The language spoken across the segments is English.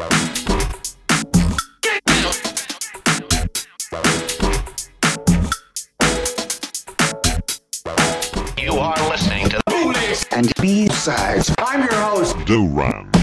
You are listening to the Bootlegs and B-Sides. I'm your host, Duran.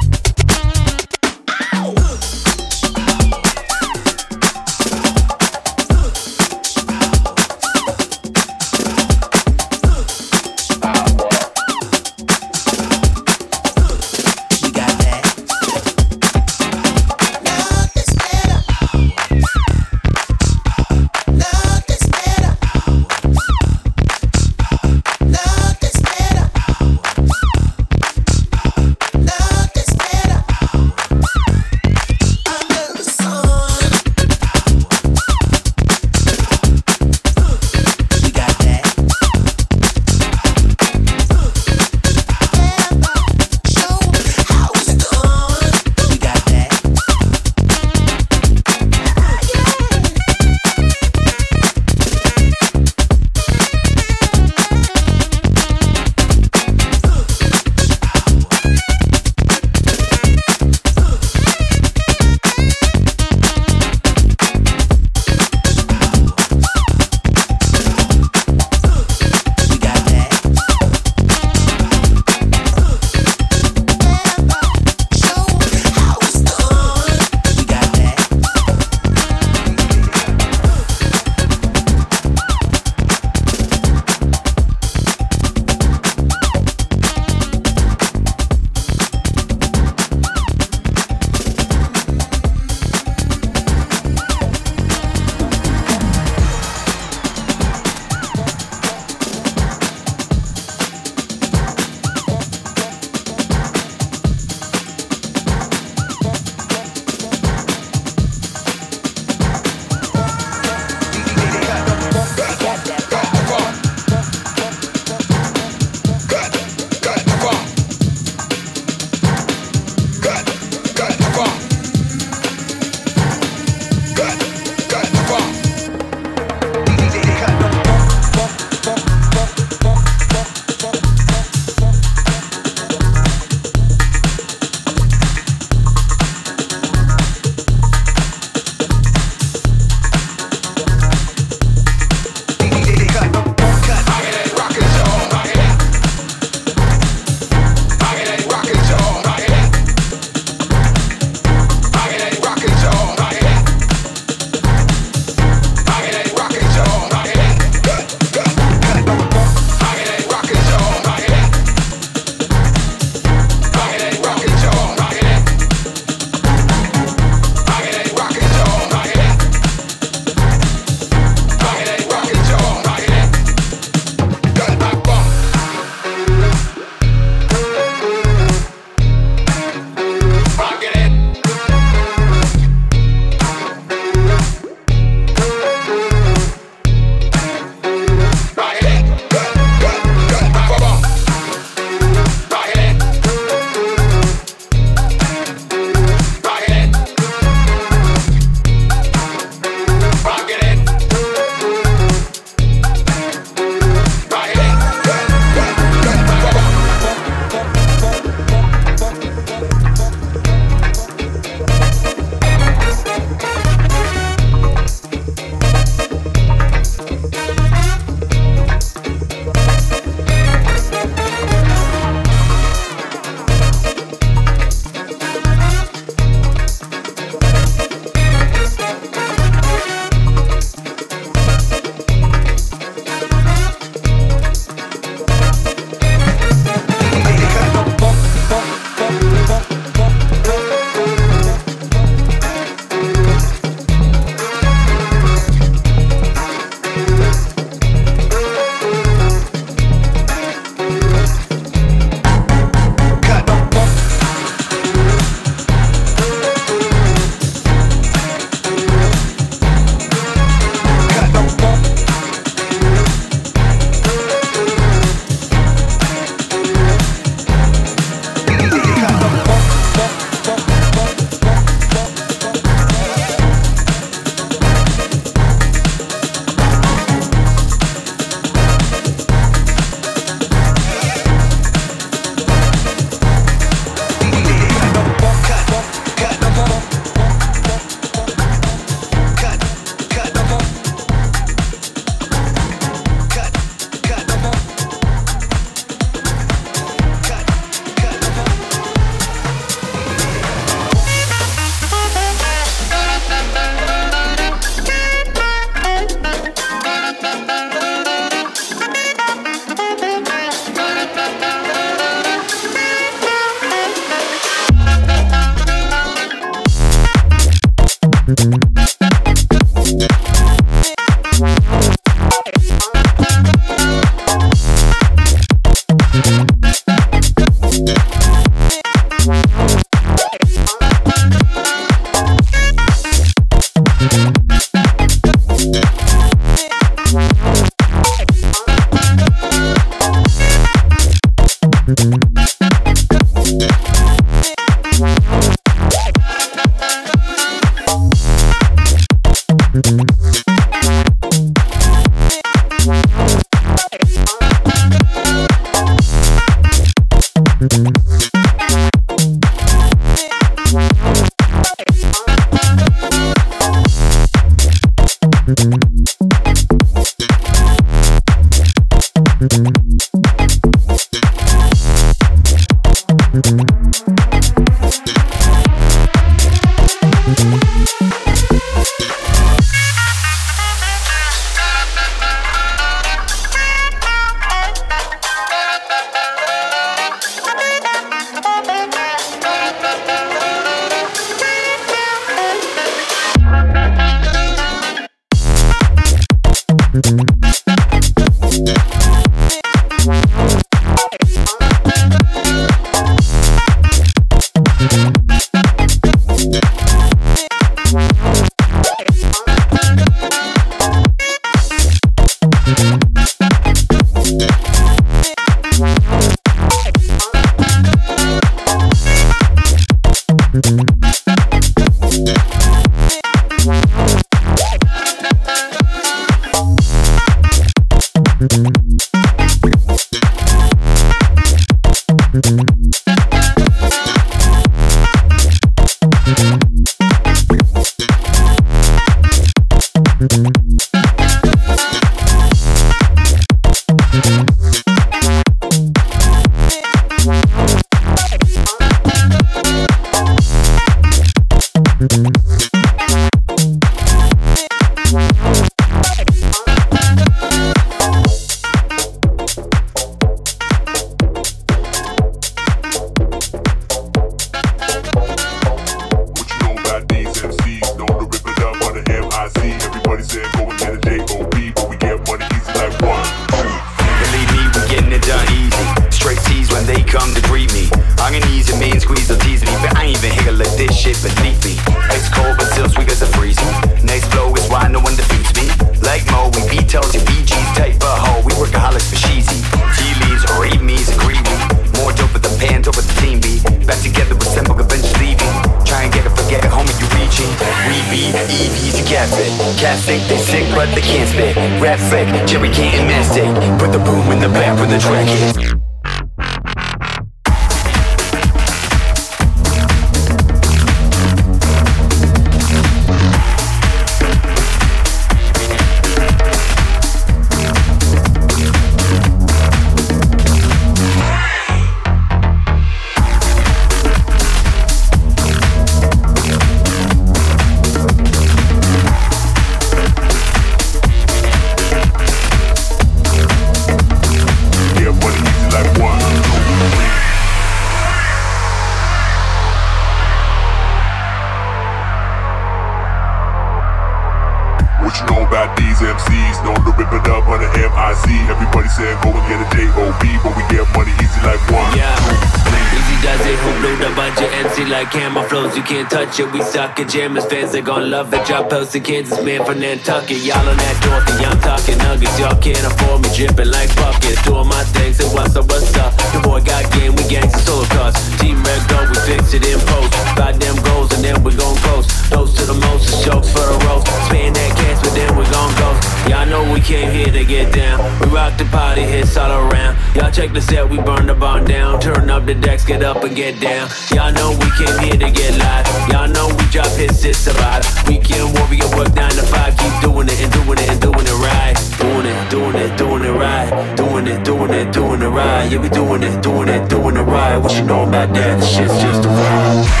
Jammers, fans they gon' love it. Drop post in Kansas, man from Nantucket. Y'all on that Dorothy, I'm talking nuggets. Y'all can't afford me, dripping like buckets. Doing my things so what's up, what's up? Your boy got game, we gangsta solo cars. Team Red Go, we fix it in post. Five them goals and then we gon' coast. Those to the most, jokes for the roast. Spaying that cash, but then we gon' go. Y'all know we came here to get down. We rock the party, hits all around. Y'all check the set, we burn the barn down. Turn up the decks, get up and get down. Y'all know we came here to get live. Y'all know we drop hits to survive. Weekend warrior work nine to five, keep doing it and doing it and doing it right. Doing it, doing it, doing it right. Doing it, doing it, doing it right. Yeah, we doing it, doing it, doing it right. What you know about that? The shit's just a ride.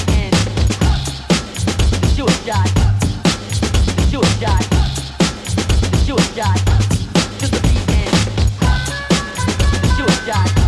Suicide. Just a beat in. Suicide.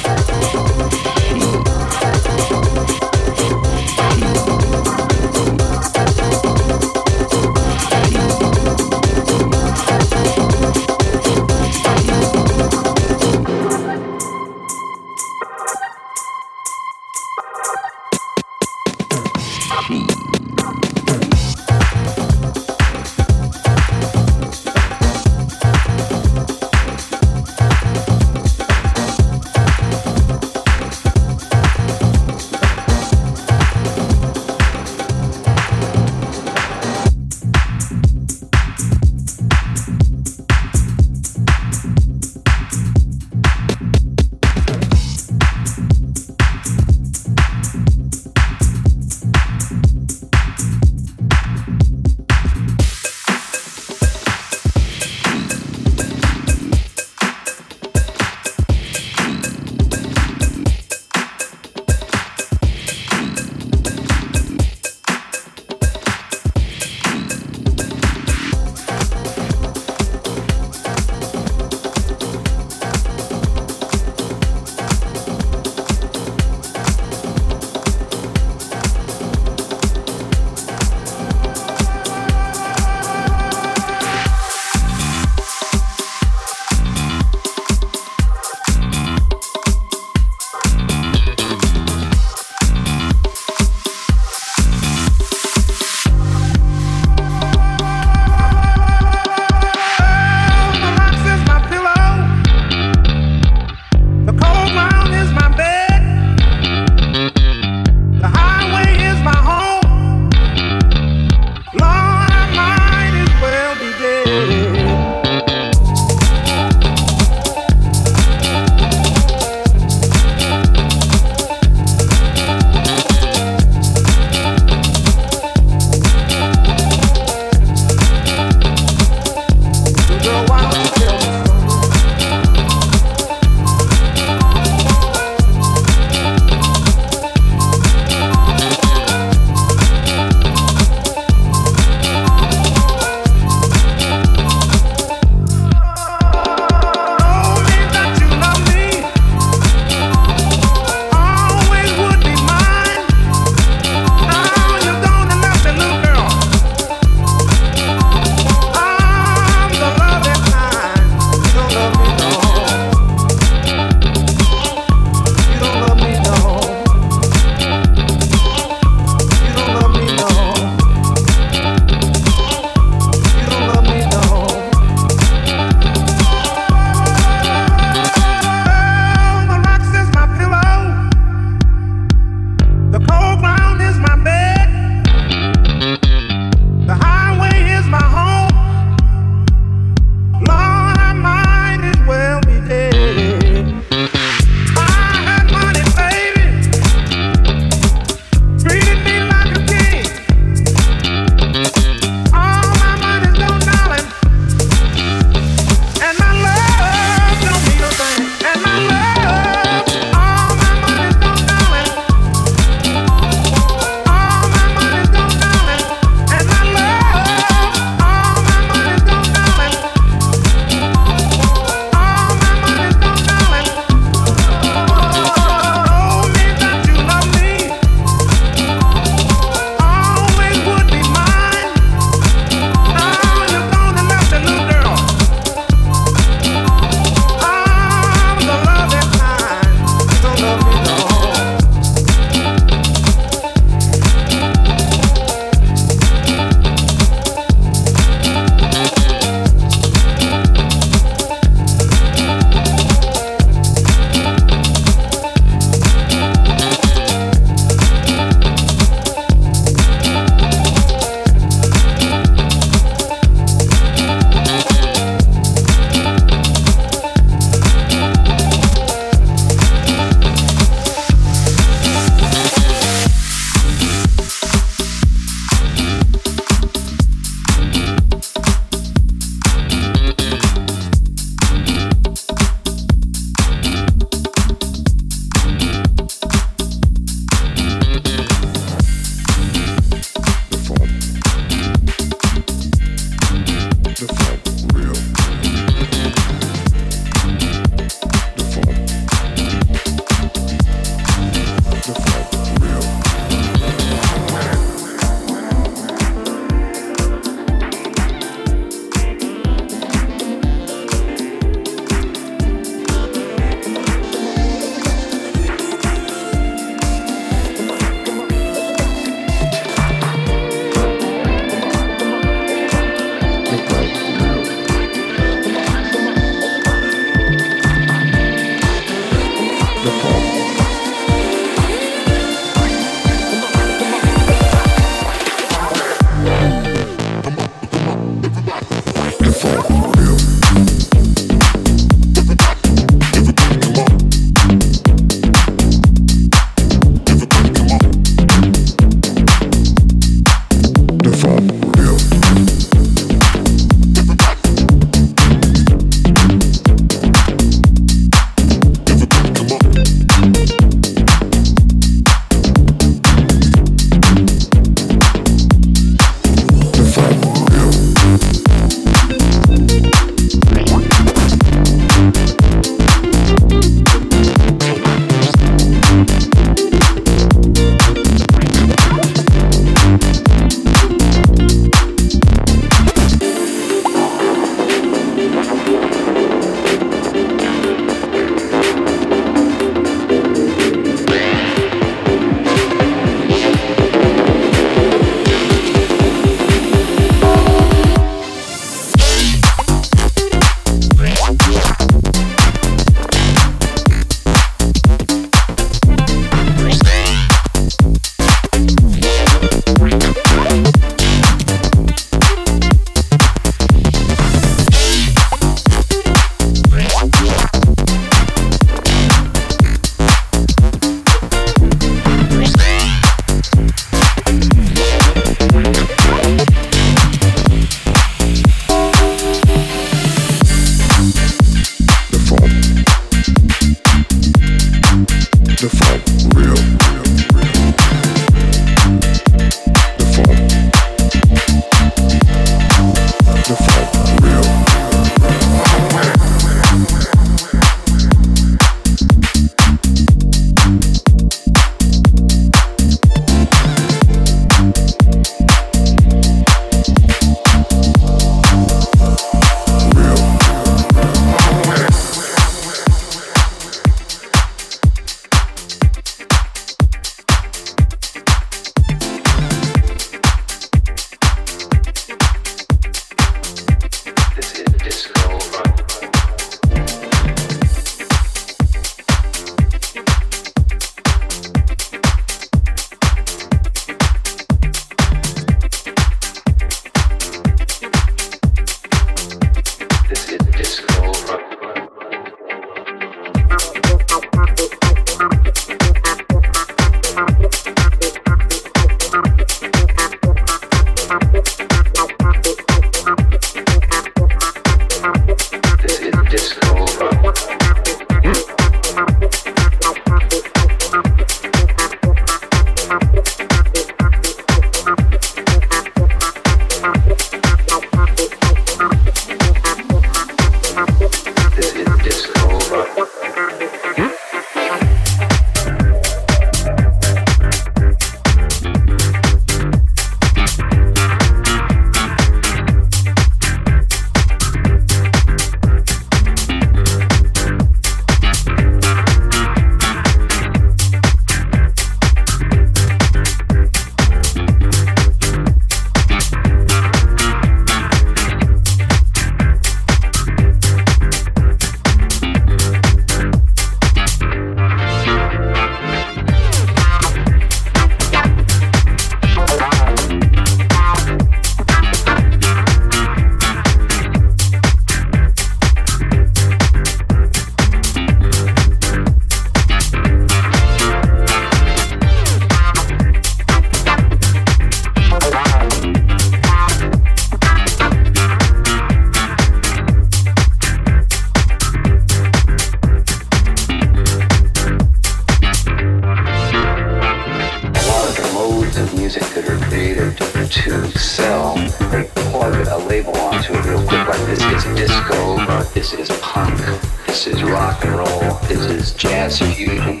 This is disco, but this is punk, this is rock and roll, this is jazz fusion.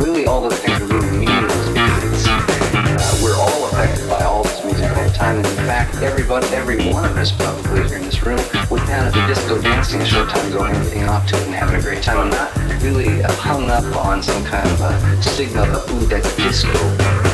Really, all the things that really mean is uh, we're all affected by all this music all the time. And in fact, everybody, every one of us probably here in this room, would have down disco dancing a short time ago, everything off to it and having a great time. I'm not really hung up on some kind of a signal of, ooh, that's disco.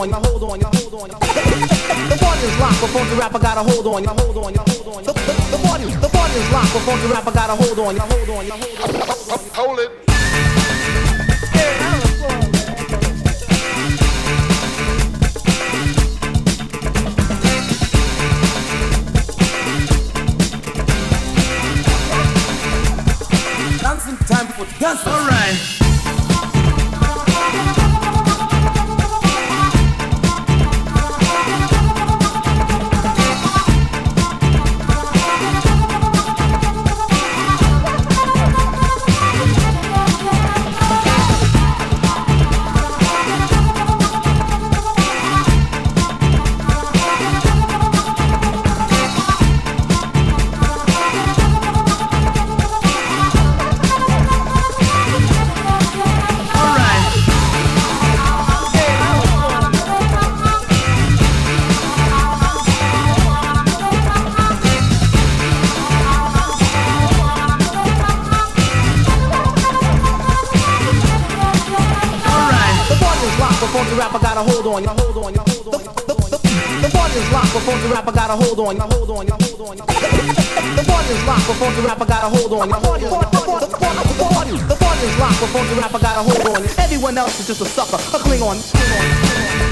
On you. Hold on you. Hold on. The party's locked before the rapper got a hold on you. Hold on you. Hold on you. The, the, the party, the party's locked before the rapper got a hold on you. Hold on you. Hold on. Hold it. The rapper got a hold on. Hold on. Hold on. The, the party's locked before the rapper got a hold on. Hold on. Hold on. The party's locked before the rapper got a hold on. The party. The locked before the rapper got a hold on. Everyone else is just a sucker, a Klingon. Dancing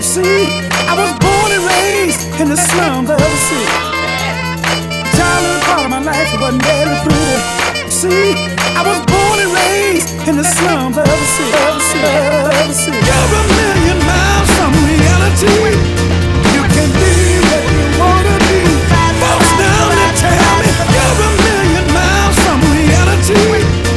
See, I was born and raised in the slums of the city. Childhood part of my life wasn't very pretty. See, I was born and raised in the slums of the city. Of the city, of the city. You're a million miles from reality. You can be what you wanna be. Folks down tell me you're a million miles from reality.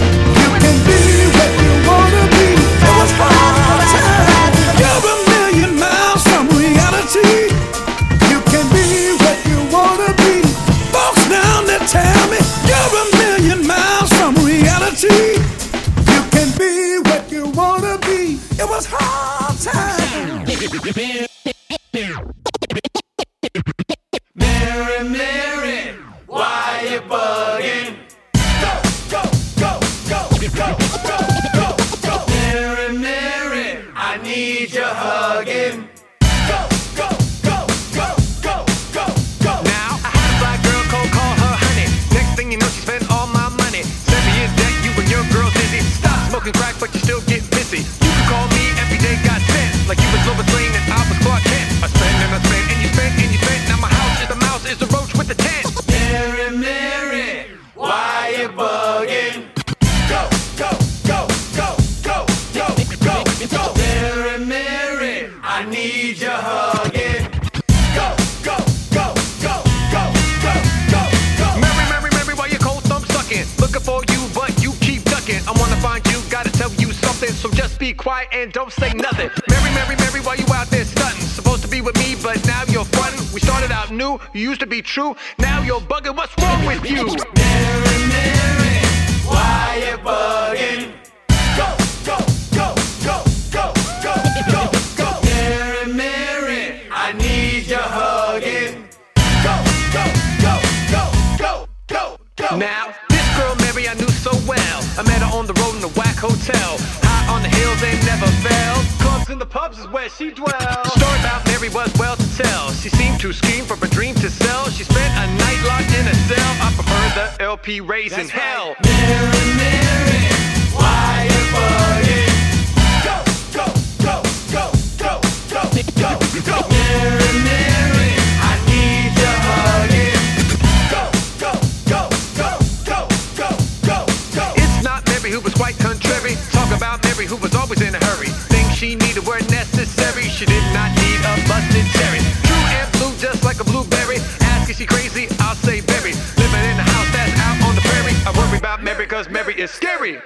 True. Now you're bugging, what's wrong with you? Mary, Mary, why you bugging? Go, go, go, go, go, go, go, go. Mary, Mary, I need your hugging. Go, go, go, go, go, go, go. Now, this girl Mary I knew so well. I met her on the road in a whack hotel. High on the hills and never fell. Clubs and the pubs is where she dwelled. Story about Mary was well to tell. She seemed to scheme for the LP raising hell. Mary, Mary, why you bugging? Go, go, go, go, go, go, go, go. Mary, Mary, I need your hugging. Go, go, go, go, go, go, go, go. It's not Mary who was quite contrary. Talk about Mary who was always in a hurry. Things she needed were necessary. She did not need a busted cherry. True and blue, just like a blueberry. Ask is she crazy? I'll say very about Mary, cause Mary is scary.